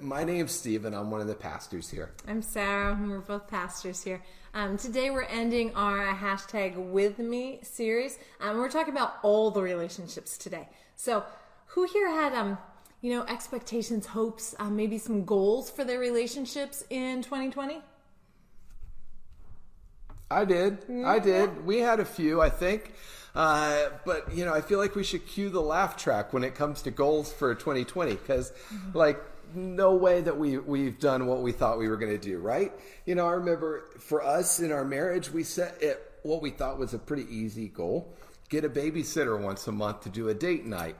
My name's Steve, and I'm one of the pastors here. I'm Sarah, and we're both pastors here. Um, today we're ending our hashtag with me series. Um, we're talking about all the relationships today. So, who here had um, you know, expectations, hopes, uh, maybe some goals for their relationships in 2020? I did. Yeah. I did. We had a few, I think. Uh, but you know, I feel like we should cue the laugh track when it comes to goals for 2020 because, mm-hmm. like, no way that we we've done what we thought we were going to do, right? You know, I remember for us in our marriage, we set it what we thought was a pretty easy goal: get a babysitter once a month to do a date night.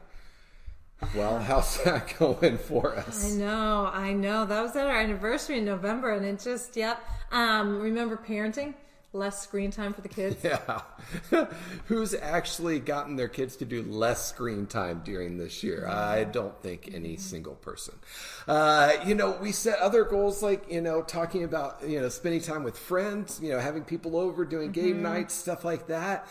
Well, how's that going for us? I know, I know. That was at our anniversary in November, and it just, yep. Um, remember parenting? Less screen time for the kids? Yeah. Who's actually gotten their kids to do less screen time during this year? I don't think any single person. Uh, you know, we set other goals like, you know, talking about, you know, spending time with friends, you know, having people over, doing game mm-hmm. nights, stuff like that.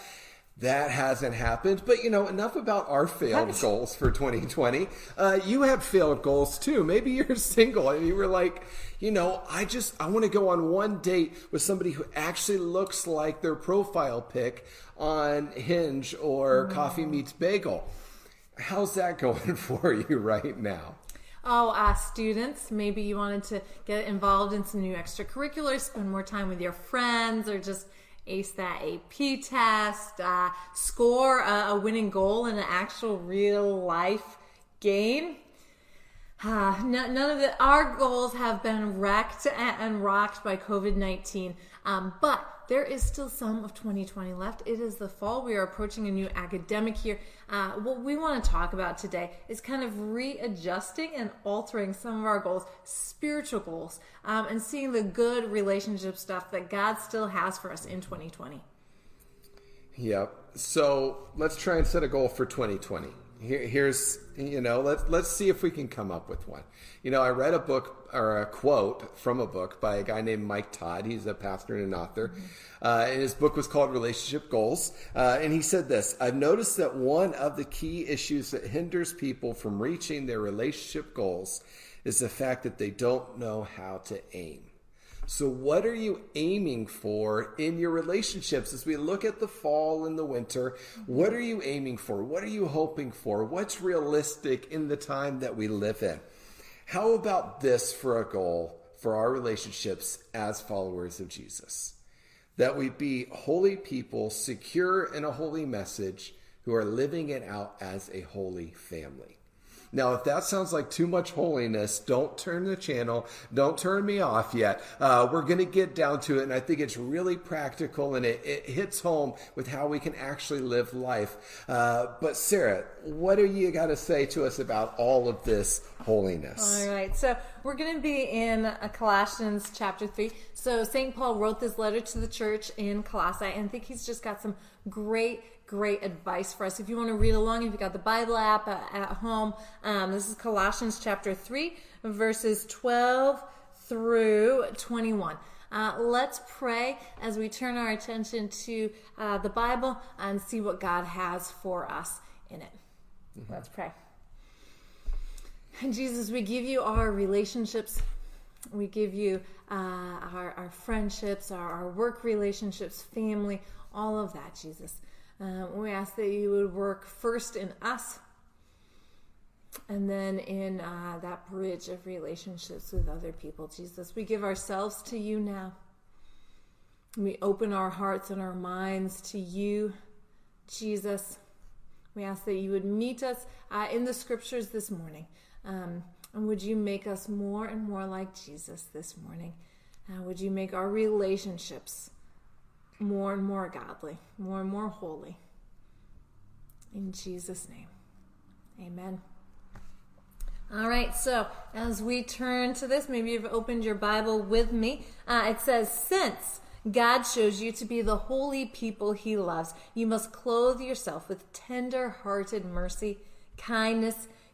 That hasn't happened. But, you know, enough about our failed goals for 2020. Uh, you had failed goals too. Maybe you're single and you were like, you know, I just, I want to go on one date with somebody who actually looks like their profile pic on Hinge or mm. Coffee Meets Bagel. How's that going for you right now? Oh, uh, students, maybe you wanted to get involved in some new extracurriculars, spend more time with your friends, or just ace that AP test, uh, score a, a, winning goal in an actual real life game. Uh, none of the, our goals have been wrecked and rocked by COVID 19, um, but there is still some of 2020 left. It is the fall. We are approaching a new academic year. Uh, what we want to talk about today is kind of readjusting and altering some of our goals, spiritual goals, um, and seeing the good relationship stuff that God still has for us in 2020. Yep. So let's try and set a goal for 2020. Here, here's you know let's let's see if we can come up with one. You know, I read a book or a quote from a book by a guy named Mike Todd. He's a pastor and an author, mm-hmm. uh, and his book was called Relationship Goals. Uh, and he said this: I've noticed that one of the key issues that hinders people from reaching their relationship goals is the fact that they don't know how to aim. So, what are you aiming for in your relationships as we look at the fall and the winter? What are you aiming for? What are you hoping for? What's realistic in the time that we live in? How about this for a goal for our relationships as followers of Jesus? That we be holy people, secure in a holy message, who are living it out as a holy family. Now, if that sounds like too much holiness, don't turn the channel. Don't turn me off yet. Uh, we're going to get down to it, and I think it's really practical and it, it hits home with how we can actually live life. Uh, but, Sarah, what do you got to say to us about all of this holiness? All right. So, we're going to be in uh, Colossians chapter 3. So, St. Paul wrote this letter to the church in Colossae, and I think he's just got some great great advice for us. If you want to read along, if you got the Bible app uh, at home, um, this is Colossians chapter 3, verses 12 through 21. Uh, let's pray as we turn our attention to uh, the Bible and see what God has for us in it. Mm-hmm. Let's pray. Jesus, we give you our relationships. We give you uh, our, our friendships, our, our work relationships, family, all of that, Jesus. Um, we ask that you would work first in us and then in uh, that bridge of relationships with other people. Jesus, we give ourselves to you now. We open our hearts and our minds to you, Jesus. We ask that you would meet us uh, in the scriptures this morning. Um, and would you make us more and more like Jesus this morning? Uh, would you make our relationships more and more godly, more and more holy. In Jesus' name, amen. All right, so as we turn to this, maybe you've opened your Bible with me. Uh, it says, Since God shows you to be the holy people he loves, you must clothe yourself with tender hearted mercy, kindness,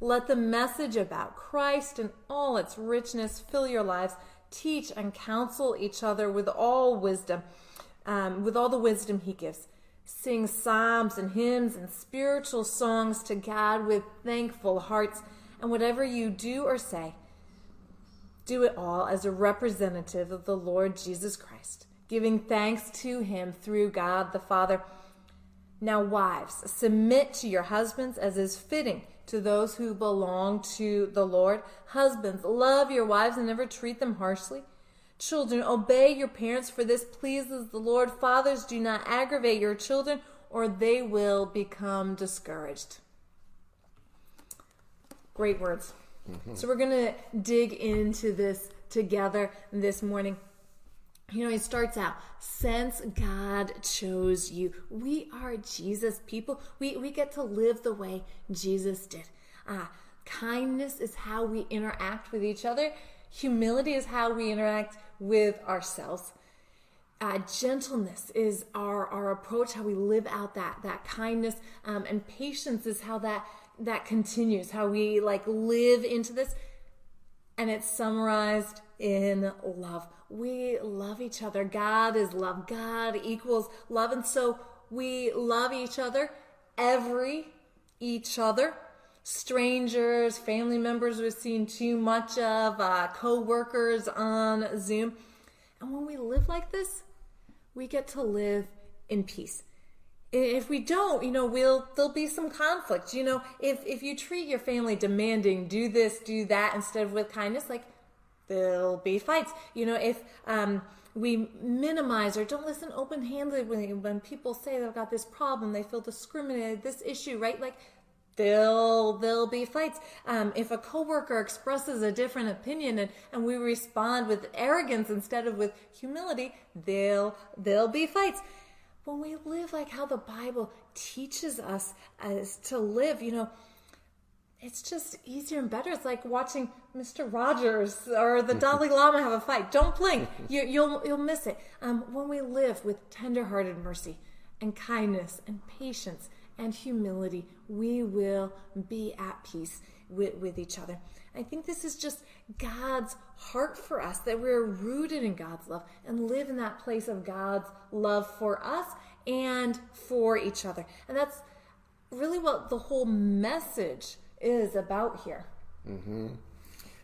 Let the message about Christ and all its richness fill your lives. Teach and counsel each other with all wisdom, um, with all the wisdom He gives sing psalms and hymns and spiritual songs to God with thankful hearts. And whatever you do or say, do it all as a representative of the Lord Jesus Christ, giving thanks to him through God the Father. Now, wives, submit to your husbands as is fitting to those who belong to the Lord. Husbands, love your wives and never treat them harshly. Children, obey your parents, for this pleases the Lord. Fathers, do not aggravate your children, or they will become discouraged. Great words. Mm-hmm. So, we're going to dig into this together this morning. You know, he starts out, since God chose you, we are Jesus people. We, we get to live the way Jesus did. Ah, kindness is how we interact with each other. Humility is how we interact with ourselves. Uh, gentleness is our, our approach, how we live out that that kindness, um, and patience is how that that continues, how we like live into this, and it's summarized in love. We love each other. God is love. God equals love, and so we love each other, every each other strangers, family members we've seen too much of, uh, co workers on Zoom. And when we live like this, we get to live in peace. If we don't, you know, we'll there'll be some conflict. You know, if if you treat your family demanding, do this, do that, instead of with kindness, like there'll be fights. You know, if um, we minimize or don't listen open handedly when, when people say they've got this problem, they feel discriminated, this issue, right? Like there'll there'll be fights. Um, if a coworker expresses a different opinion and, and we respond with arrogance instead of with humility, there'll there'll be fights. When we live like how the Bible teaches us as to live, you know, it's just easier and better. It's like watching Mr. Rogers or the Dalai Lama have a fight. Don't blink; you, will you'll, you'll miss it. Um, when we live with tenderhearted mercy and kindness and patience and humility, we will be at peace with, with each other. I think this is just God's heart for us that we're rooted in God's love and live in that place of God's love for us and for each other. And that's really what the whole message is about here. Mm-hmm.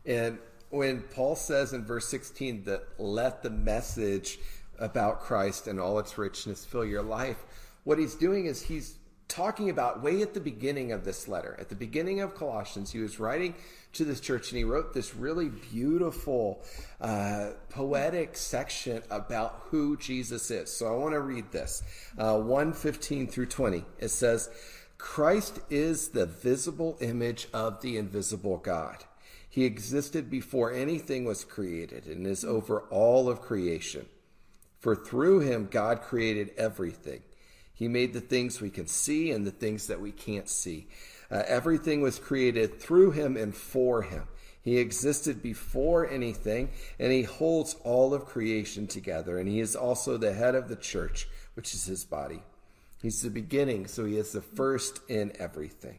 And when Paul says in verse 16 that let the message about Christ and all its richness fill your life, what he's doing is he's talking about way at the beginning of this letter. At the beginning of Colossians, he was writing to this church and he wrote this really beautiful, uh, poetic section about who Jesus is. So I want to read this uh, 1 15 through 20. It says, Christ is the visible image of the invisible God. He existed before anything was created and is over all of creation. For through him, God created everything he made the things we can see and the things that we can't see. Uh, everything was created through him and for him. He existed before anything, and he holds all of creation together. And he is also the head of the church, which is his body. He's the beginning, so he is the first in everything.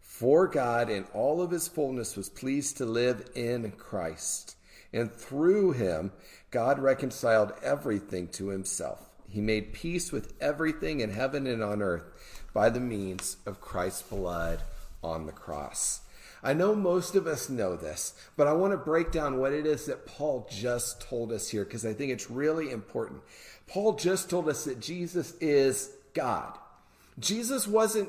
For God, in all of his fullness, was pleased to live in Christ. And through him, God reconciled everything to himself he made peace with everything in heaven and on earth by the means of Christ's blood on the cross. I know most of us know this, but I want to break down what it is that Paul just told us here because I think it's really important. Paul just told us that Jesus is God. Jesus wasn't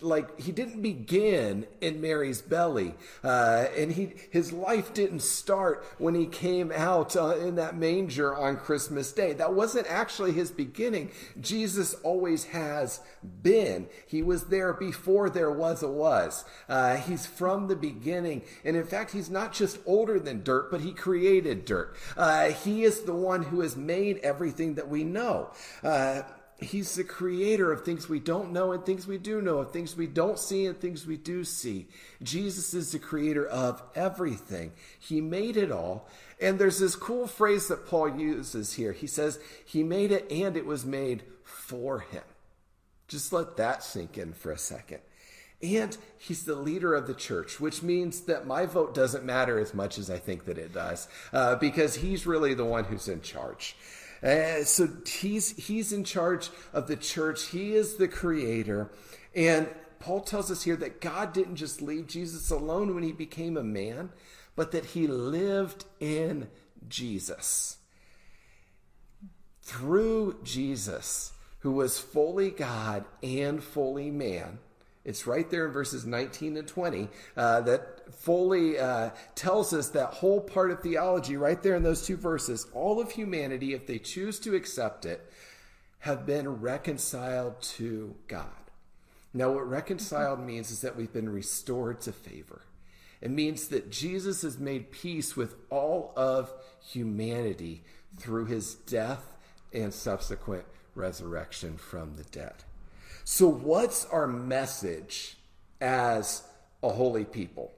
like he didn't begin in Mary's belly, uh, and he his life didn't start when he came out uh, in that manger on Christmas Day. That wasn't actually his beginning. Jesus always has been. He was there before there was a was. Uh, he's from the beginning, and in fact, he's not just older than dirt, but he created dirt. Uh, he is the one who has made everything that we know. He's the creator of things we don't know and things we do know, of things we don't see and things we do see. Jesus is the creator of everything. He made it all. And there's this cool phrase that Paul uses here. He says, He made it and it was made for Him. Just let that sink in for a second. And he's the leader of the church, which means that my vote doesn't matter as much as I think that it does, uh, because he's really the one who's in charge. Uh, so he's he's in charge of the church. He is the creator, and Paul tells us here that God didn't just leave Jesus alone when he became a man, but that he lived in Jesus. Through Jesus, who was fully God and fully man, it's right there in verses 19 and 20 uh, that fully uh, tells us that whole part of theology right there in those two verses. All of humanity, if they choose to accept it, have been reconciled to God. Now, what reconciled means is that we've been restored to favor. It means that Jesus has made peace with all of humanity through his death and subsequent resurrection from the dead. So, what's our message as a holy people?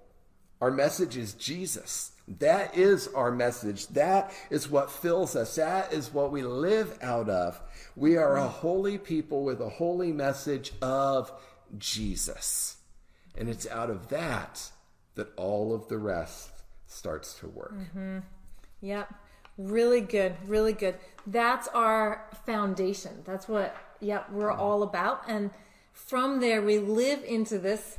Our message is Jesus. That is our message. That is what fills us. That is what we live out of. We are a holy people with a holy message of Jesus. And it's out of that that all of the rest starts to work. Mm-hmm. Yep. Really good. Really good. That's our foundation. That's what yeah, we're all about. And from there, we live into this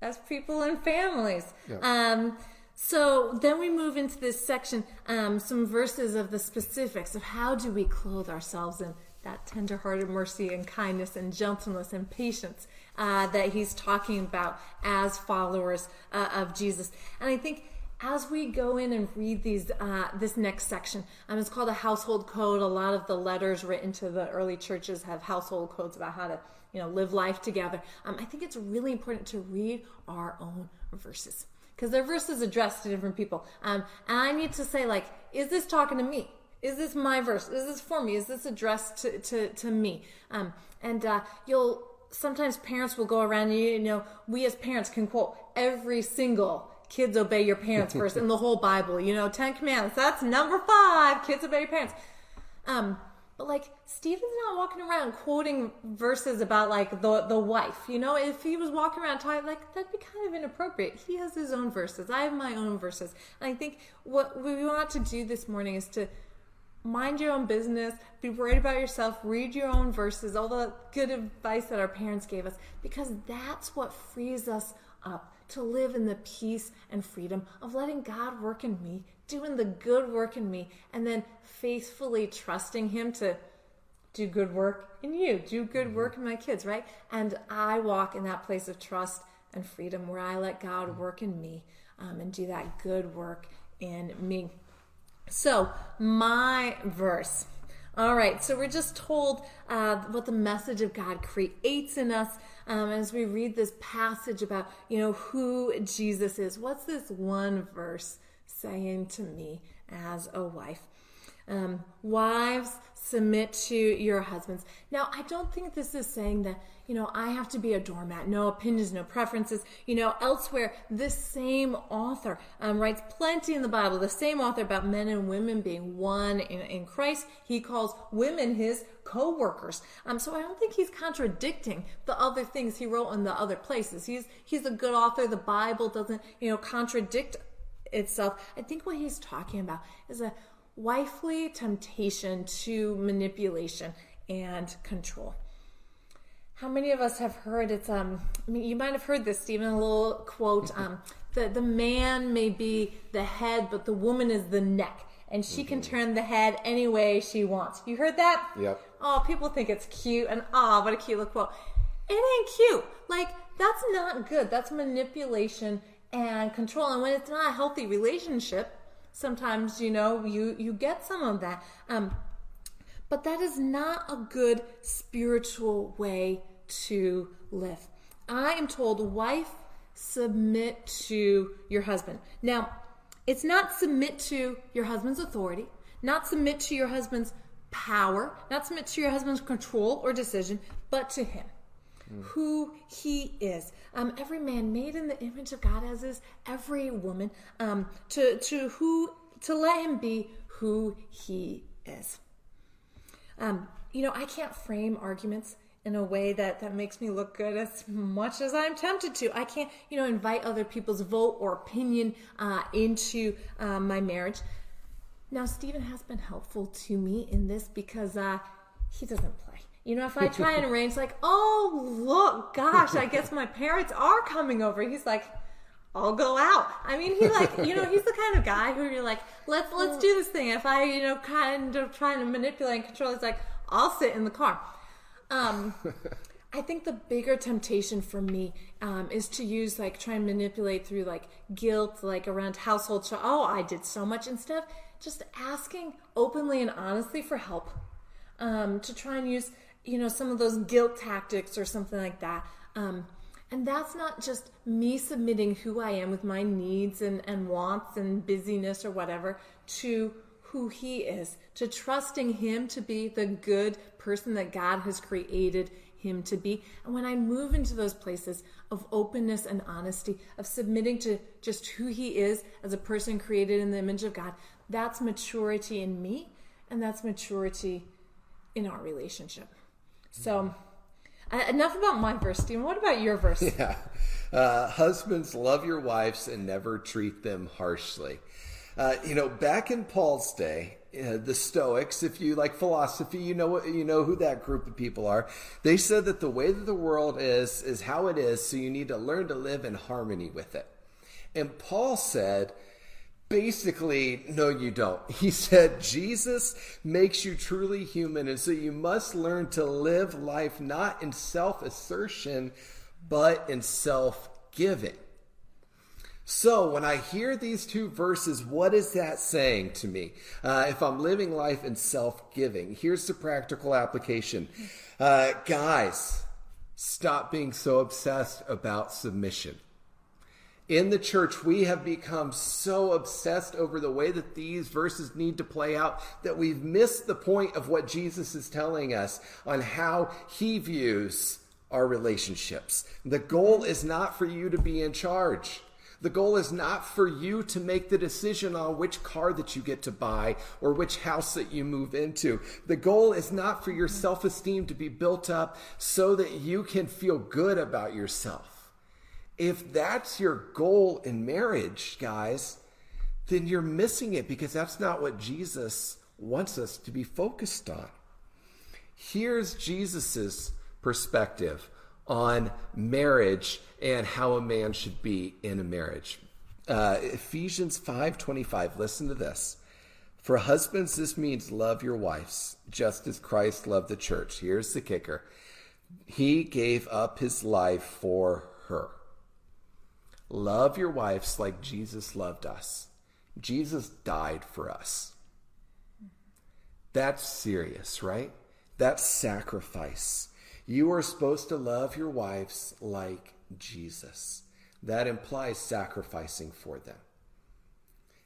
as people and families. Yeah. Um, so then we move into this section, um, some verses of the specifics of how do we clothe ourselves in that tenderhearted mercy and kindness and gentleness and patience uh, that he's talking about as followers uh, of Jesus. And I think as we go in and read these uh, this next section um, it's called a household code. A lot of the letters written to the early churches have household codes about how to you know live life together. Um, i think it's really important to read our own verses because they're verses addressed to different people. Um, and i need to say like is this talking to me? Is this my verse? Is this for me? Is this addressed to, to, to me? Um, and uh, you'll sometimes parents will go around you you know we as parents can quote every single kids obey your parents first in the whole Bible. You know, Ten Commandments. That's number five. Kids obey your parents. Um, but like Stephen's not walking around quoting verses about like the the wife. You know, if he was walking around talking like that'd be kind of inappropriate. He has his own verses. I have my own verses. And I think what we want to do this morning is to mind your own business, be worried about yourself, read your own verses, all the good advice that our parents gave us, because that's what frees us up to live in the peace and freedom of letting God work in me, doing the good work in me, and then faithfully trusting Him to do good work in you, do good mm-hmm. work in my kids, right? And I walk in that place of trust and freedom where I let God work in me um, and do that good work in me. So, my verse. All right, so we're just told uh, what the message of God creates in us um, as we read this passage about, you know, who Jesus is. What's this one verse saying to me as a wife? Um, wives, submit to your husbands. Now, I don't think this is saying that, you know, I have to be a doormat, no opinions, no preferences. You know, elsewhere, this same author um, writes plenty in the Bible, the same author about men and women being one in, in Christ. He calls women his co workers. Um, so I don't think he's contradicting the other things he wrote in the other places. He's, he's a good author. The Bible doesn't, you know, contradict itself. I think what he's talking about is a wifely temptation to manipulation and control. How many of us have heard it's um I mean you might have heard this Stephen a little quote um the the man may be the head but the woman is the neck and she mm-hmm. can turn the head any way she wants. You heard that? Yep. Oh, people think it's cute and ah, oh, what a cute little quote. It ain't cute. Like that's not good. That's manipulation and control. And when it's not a healthy relationship, sometimes you know you you get some of that. Um, but that is not a good spiritual way to live. I am told wife submit to your husband. Now it's not submit to your husband's authority not submit to your husband's power, not submit to your husband's control or decision, but to him. Who he is. Um, every man made in the image of God, as is every woman, um, to, to who to let him be who he is. Um, you know, I can't frame arguments in a way that that makes me look good as much as I'm tempted to. I can't, you know, invite other people's vote or opinion uh, into uh, my marriage. Now, Stephen has been helpful to me in this because uh, he doesn't play. You know, if I try and arrange, like, oh, look, gosh, I guess my parents are coming over. He's like, I'll go out. I mean, he like, you know, he's the kind of guy who you're like, let's let's do this thing. If I, you know, kind of trying to manipulate and control, he's like, I'll sit in the car. Um, I think the bigger temptation for me um, is to use like try and manipulate through like guilt, like around household. Ch- oh, I did so much and stuff. Just asking openly and honestly for help. Um, to try and use, you know, some of those guilt tactics or something like that. Um, and that's not just me submitting who I am with my needs and, and wants and busyness or whatever to who he is, to trusting him to be the good person that God has created him to be. And when I move into those places of openness and honesty, of submitting to just who he is as a person created in the image of God, that's maturity in me and that's maturity in our relationship. So, uh, enough about my verse, Stephen. What about your verse? Yeah. Uh, husbands, love your wives and never treat them harshly. Uh, you know, back in Paul's day, uh, the Stoics, if you like philosophy, you know what you know who that group of people are. They said that the way that the world is is how it is, so you need to learn to live in harmony with it. And Paul said, basically, no, you don't. He said Jesus makes you truly human, and so you must learn to live life not in self assertion, but in self giving. So, when I hear these two verses, what is that saying to me? Uh, if I'm living life in self giving, here's the practical application. Uh, guys, stop being so obsessed about submission. In the church, we have become so obsessed over the way that these verses need to play out that we've missed the point of what Jesus is telling us on how he views our relationships. The goal is not for you to be in charge. The goal is not for you to make the decision on which car that you get to buy or which house that you move into. The goal is not for your self esteem to be built up so that you can feel good about yourself. If that's your goal in marriage, guys, then you're missing it because that's not what Jesus wants us to be focused on. Here's Jesus's perspective on marriage and how a man should be in a marriage. Uh, Ephesians 5:25. Listen to this. For husbands, this means love your wives, just as Christ loved the church. Here's the kicker. He gave up his life for her. Love your wives like Jesus loved us. Jesus died for us. That's serious, right? That's sacrifice. You are supposed to love your wives like Jesus. That implies sacrificing for them.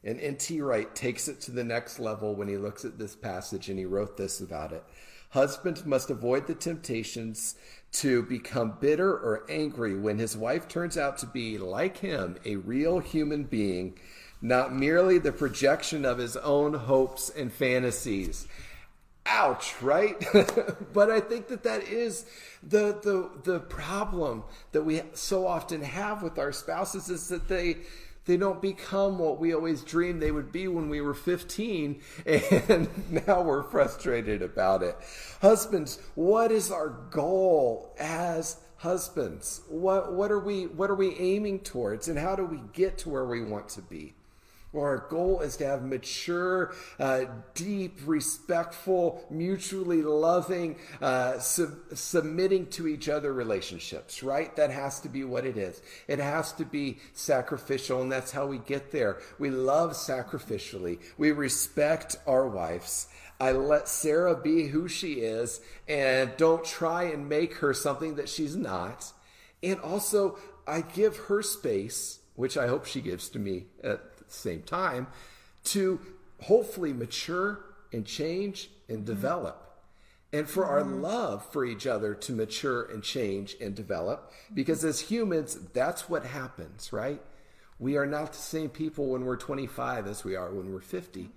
And N.T. Wright takes it to the next level when he looks at this passage and he wrote this about it. Husbands must avoid the temptations to become bitter or angry when his wife turns out to be, like him, a real human being, not merely the projection of his own hopes and fantasies. Ouch, right? but I think that that is the, the, the problem that we so often have with our spouses is that they, they don't become what we always dreamed they would be when we were 15 and now we're frustrated about it. Husbands what is our goal as husbands? What what are we what are we aiming towards and how do we get to where we want to be our goal is to have mature, uh, deep, respectful, mutually loving, uh, sub- submitting to each other relationships, right? That has to be what it is. It has to be sacrificial, and that's how we get there. We love sacrificially. We respect our wives. I let Sarah be who she is and don't try and make her something that she's not. And also, I give her space, which I hope she gives to me same time to hopefully mature and change and mm-hmm. develop. And for our mm-hmm. love for each other to mature and change and develop. Because mm-hmm. as humans, that's what happens, right? We are not the same people when we're 25 as we are when we're 50.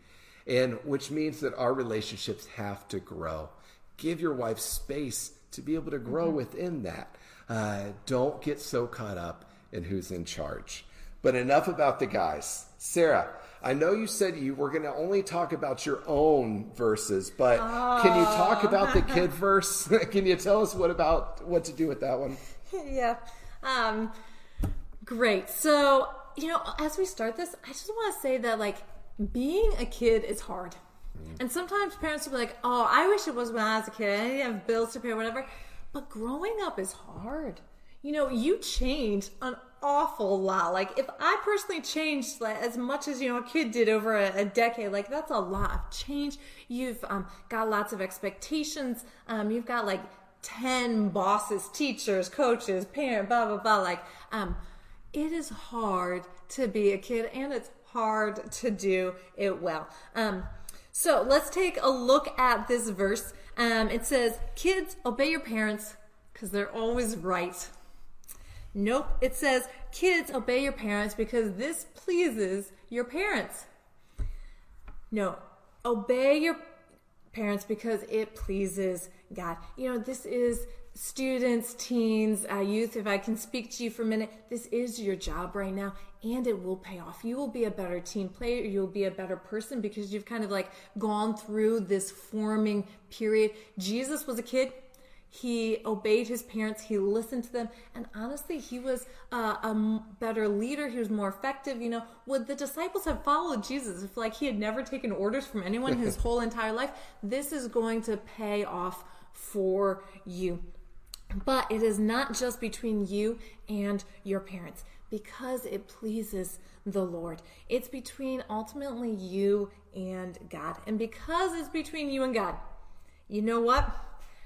And which means that our relationships have to grow. Give your wife space to be able to grow within that. Uh, don't get so caught up in who's in charge. But enough about the guys. Sarah, I know you said you were going to only talk about your own verses, but can you talk about the kid verse? can you tell us what about what to do with that one? yeah. Um, great. So, you know, as we start this, I just want to say that, like, being a kid is hard. And sometimes parents will be like, oh, I wish it was when I was a kid. I didn't have bills to pay or whatever. But growing up is hard. You know, you change an awful lot. Like, if I personally changed as much as, you know, a kid did over a, a decade, like, that's a lot of change. You've um, got lots of expectations. Um, you've got like 10 bosses, teachers, coaches, parent, blah, blah, blah. Like, um, it is hard to be a kid and it's hard to do it well. Um, so let's take a look at this verse. Um, it says, Kids, obey your parents because they're always right. Nope. It says, Kids, obey your parents because this pleases your parents. No. Obey your parents because it pleases God. You know, this is students, teens, uh, youth. If I can speak to you for a minute, this is your job right now and it will pay off. You will be a better team player. You'll be a better person because you've kind of like gone through this forming period. Jesus was a kid. He obeyed his parents. He listened to them. And honestly, he was uh, a better leader. He was more effective. You know, would the disciples have followed Jesus if like he had never taken orders from anyone his whole entire life? This is going to pay off for you. But it is not just between you and your parents because it pleases the Lord. It's between ultimately you and God. And because it's between you and God, you know what?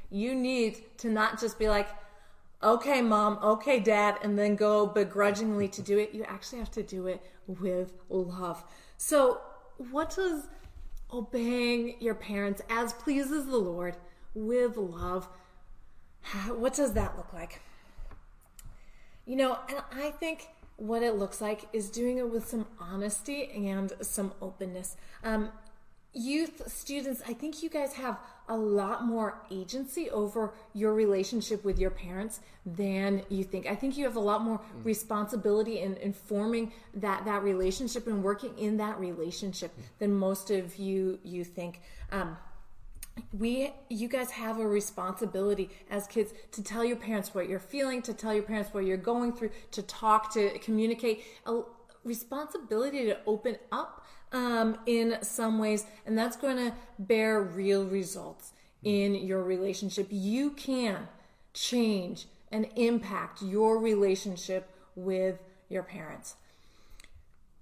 You need to not just be like, okay, mom, okay, dad, and then go begrudgingly to do it. You actually have to do it with love. So, what does obeying your parents as pleases the Lord with love? What does that look like? You know, and I think what it looks like is doing it with some honesty and some openness. Um, youth students, I think you guys have a lot more agency over your relationship with your parents than you think. I think you have a lot more responsibility in, in forming that that relationship and working in that relationship than most of you you think. Um, we you guys have a responsibility as kids to tell your parents what you're feeling to tell your parents what you're going through to talk to communicate responsibility to open up um, in some ways and that's going to bear real results in your relationship. You can change and impact your relationship with your parents.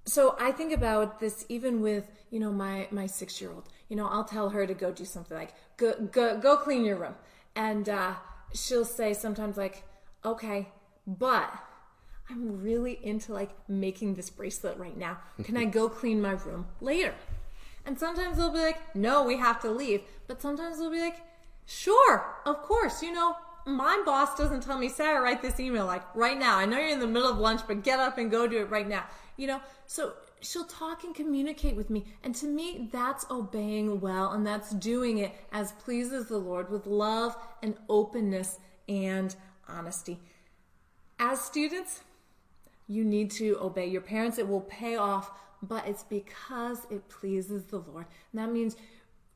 So I think about this even with you know my my six year old. You know, I'll tell her to go do something like go go go clean your room, and uh, she'll say sometimes like, okay, but I'm really into like making this bracelet right now. Can I go clean my room later? And sometimes they'll be like, no, we have to leave. But sometimes they'll be like, sure, of course, you know, my boss doesn't tell me, Sarah, write this email like right now. I know you're in the middle of lunch, but get up and go do it right now. You know, so she'll talk and communicate with me. And to me, that's obeying well, and that's doing it as pleases the Lord with love and openness and honesty. As students, you need to obey your parents. It will pay off, but it's because it pleases the Lord. And that means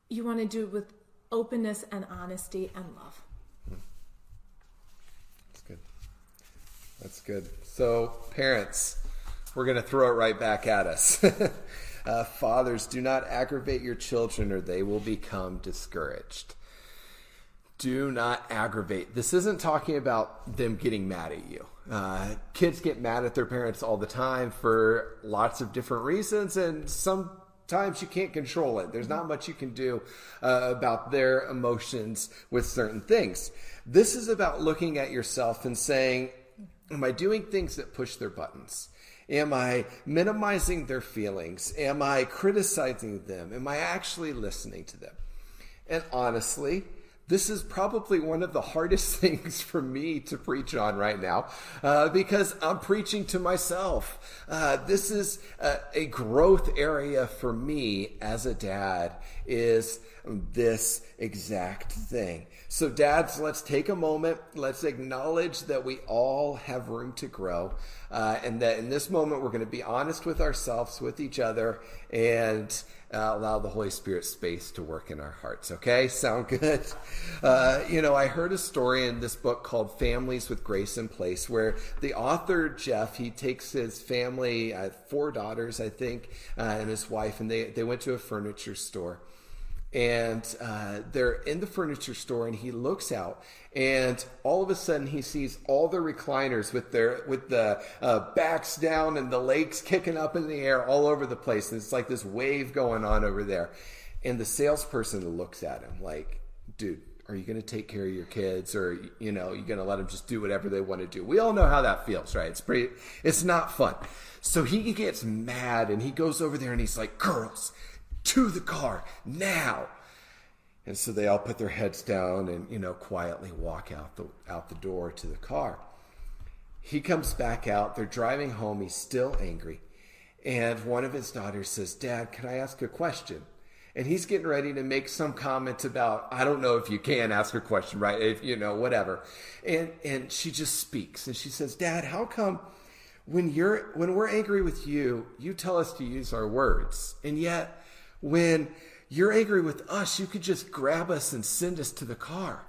you want to do it with openness and honesty and love. That's good. That's good. So, parents, we're going to throw it right back at us. uh, fathers, do not aggravate your children or they will become discouraged. Do not aggravate. This isn't talking about them getting mad at you. Uh, kids get mad at their parents all the time for lots of different reasons, and sometimes you can't control it. There's not much you can do uh, about their emotions with certain things. This is about looking at yourself and saying, Am I doing things that push their buttons? Am I minimizing their feelings? Am I criticizing them? Am I actually listening to them? And honestly, this is probably one of the hardest things for me to preach on right now uh, because I'm preaching to myself. Uh, this is a, a, growth area for me as a dad is this exact thing. So dads, let's take a moment. Let's acknowledge that we all have room to grow. Uh, and that in this moment, we're going to be honest with ourselves, with each other, and uh, allow the Holy Spirit space to work in our hearts. Okay, sound good? Uh, you know, I heard a story in this book called Families with Grace in Place, where the author Jeff he takes his family, uh, four daughters, I think, uh, and his wife, and they they went to a furniture store and uh, they're in the furniture store and he looks out and all of a sudden he sees all the recliners with their with the uh, backs down and the legs kicking up in the air all over the place. And it's like this wave going on over there. And the salesperson looks at him like dude are you going to take care of your kids? Or you know you're going to let them just do whatever they want to do? We all know how that feels right? It's pretty it's not fun. So he gets mad and he goes over there and he's like girls to the car now. And so they all put their heads down and, you know, quietly walk out the, out the door to the car. He comes back out. They're driving home. He's still angry. And one of his daughters says, Dad, can I ask a question? And he's getting ready to make some comment about, I don't know if you can ask a question, right? If, you know, whatever. And, and she just speaks and she says, Dad, how come when you're, when we're angry with you, you tell us to use our words. And yet when you're angry with us, you could just grab us and send us to the car.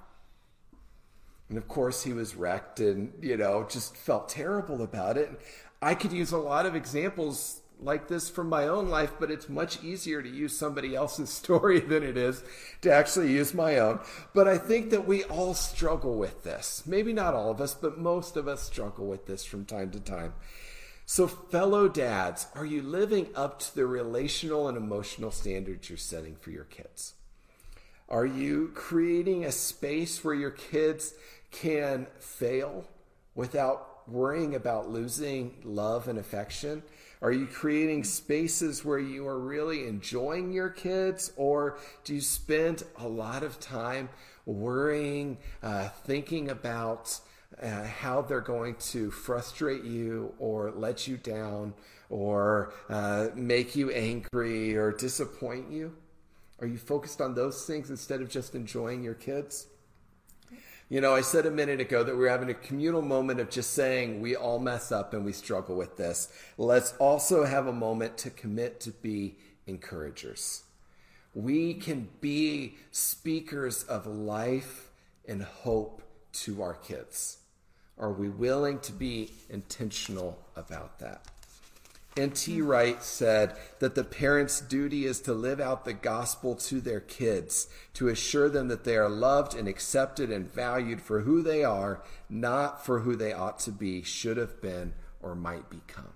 And of course, he was wrecked and, you know, just felt terrible about it. I could use a lot of examples like this from my own life, but it's much easier to use somebody else's story than it is to actually use my own. But I think that we all struggle with this. Maybe not all of us, but most of us struggle with this from time to time. So, fellow dads, are you living up to the relational and emotional standards you're setting for your kids? Are you creating a space where your kids can fail without worrying about losing love and affection? Are you creating spaces where you are really enjoying your kids, or do you spend a lot of time worrying, uh, thinking about uh, how they're going to frustrate you or let you down or uh, make you angry or disappoint you? Are you focused on those things instead of just enjoying your kids? You know, I said a minute ago that we're having a communal moment of just saying we all mess up and we struggle with this. Let's also have a moment to commit to be encouragers. We can be speakers of life and hope to our kids. Are we willing to be intentional about that? N.T. Wright said that the parent's duty is to live out the gospel to their kids, to assure them that they are loved and accepted and valued for who they are, not for who they ought to be, should have been, or might become.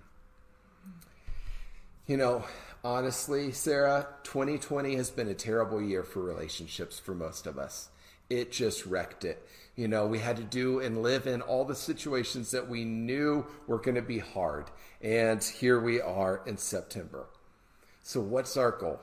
You know, honestly, Sarah, 2020 has been a terrible year for relationships for most of us. It just wrecked it. You know, we had to do and live in all the situations that we knew were going to be hard. And here we are in September. So, what's our goal?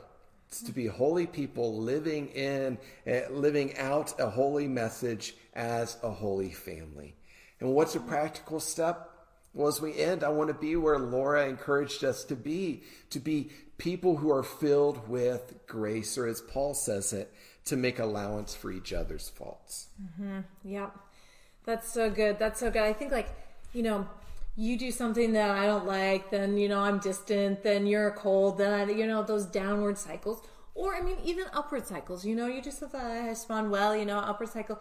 It's to be holy people living in, uh, living out a holy message as a holy family. And what's a practical step? Well, as we end, I want to be where Laura encouraged us to be, to be people who are filled with grace, or as Paul says it, to make allowance for each other's faults. Mm-hmm. Yep. That's so good. That's so good. I think, like, you know, you do something that I don't like, then, you know, I'm distant, then you're cold, then, you know, those downward cycles. Or, I mean, even upward cycles. You know, you just thought I respond well, you know, upward cycle.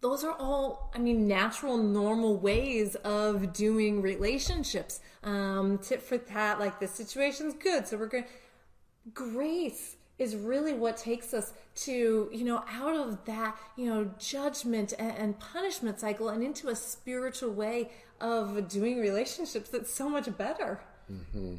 Those are all, I mean, natural, normal ways of doing relationships. Um, tip for that, like, the situation's good, so we're going grace is really what takes us to you know out of that you know judgment and, and, punishment cycle and into a spiritual way of doing relationships that's so much better mm-hmm.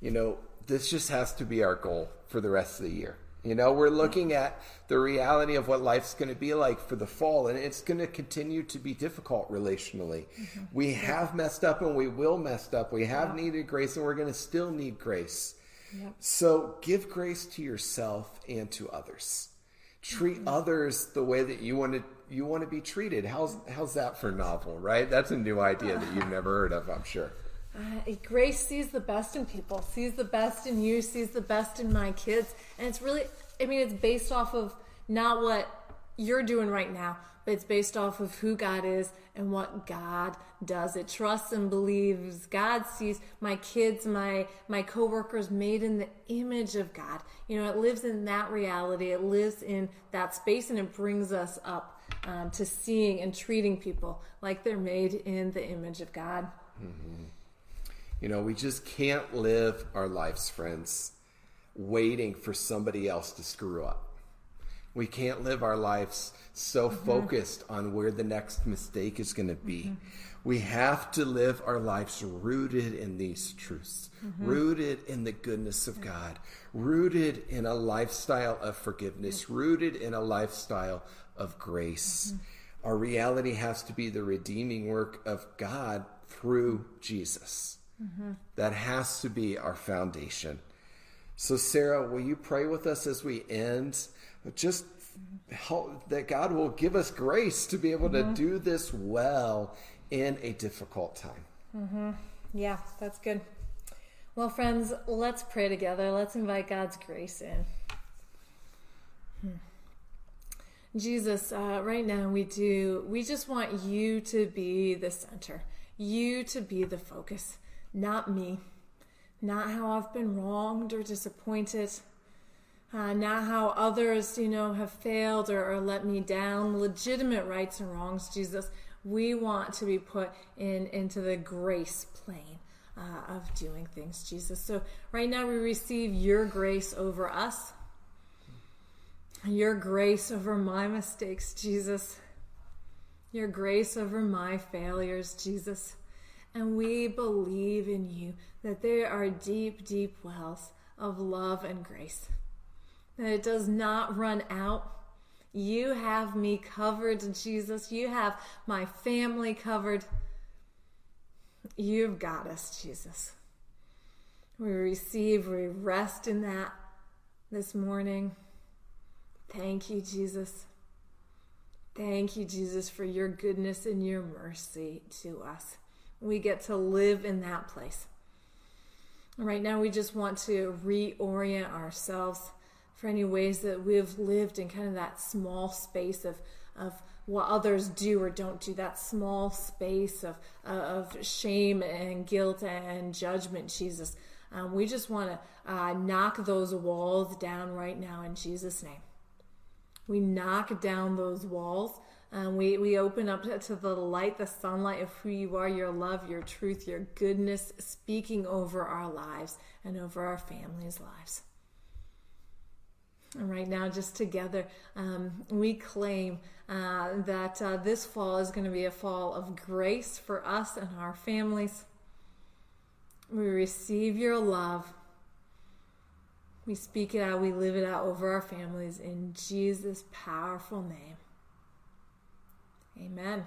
you know this just has to be our goal for the rest of the year You know, we're looking at the reality of what life's going to be like for the fall, and it's going to continue to be difficult relationally. Mm-hmm. We have messed up and we will mess up. We have yeah. needed grace and we're going to still need grace. Yep. So give grace to yourself and to others. Treat mm-hmm. others the way that you want to you want to be treated. How's how's that for novel, right? That's a new idea that you've never heard of, I'm sure. Uh, grace sees the best in people, sees the best in you, sees the best in my kids. And it's really, I mean, it's based off of not what you're doing right now, it's based off of who God is and what God does. It trusts and believes. God sees my kids, my my coworkers made in the image of God. You know, it lives in that reality. It lives in that space, and it brings us up um, to seeing and treating people like they're made in the image of God. Mm-hmm. You know, we just can't live our lives, friends, waiting for somebody else to screw up. We can't live our lives so mm-hmm. focused on where the next mistake is going to be. Mm-hmm. We have to live our lives rooted in these truths, mm-hmm. rooted in the goodness of God, rooted in a lifestyle of forgiveness, rooted in a lifestyle of grace. Mm-hmm. Our reality has to be the redeeming work of God through Jesus. Mm-hmm. That has to be our foundation. So, Sarah, will you pray with us as we end? Just help that God will give us grace to be able mm-hmm. to do this well in a difficult time. Mm-hmm. Yeah, that's good. Well, friends, let's pray together. Let's invite God's grace in. Hmm. Jesus, uh, right now we do, we just want you to be the center, you to be the focus not me, not how I've been wronged or disappointed, uh, not how others, you know, have failed or, or let me down, legitimate rights and wrongs, Jesus. We want to be put in into the grace plane uh, of doing things, Jesus. So right now we receive your grace over us, your grace over my mistakes, Jesus, your grace over my failures, Jesus. And we believe in you that there are deep, deep wells of love and grace, that it does not run out. You have me covered, Jesus. You have my family covered. You've got us, Jesus. We receive, we rest in that this morning. Thank you, Jesus. Thank you, Jesus, for your goodness and your mercy to us. We get to live in that place. Right now, we just want to reorient ourselves for any ways that we've lived in kind of that small space of, of what others do or don't do, that small space of, of shame and guilt and judgment, Jesus. Um, we just want to uh, knock those walls down right now in Jesus' name. We knock down those walls um, we, we open up to the light, the sunlight of who you are, your love, your truth, your goodness, speaking over our lives and over our families' lives. And right now, just together, um, we claim uh, that uh, this fall is going to be a fall of grace for us and our families. We receive your love. We speak it out, we live it out over our families in Jesus' powerful name. Amen.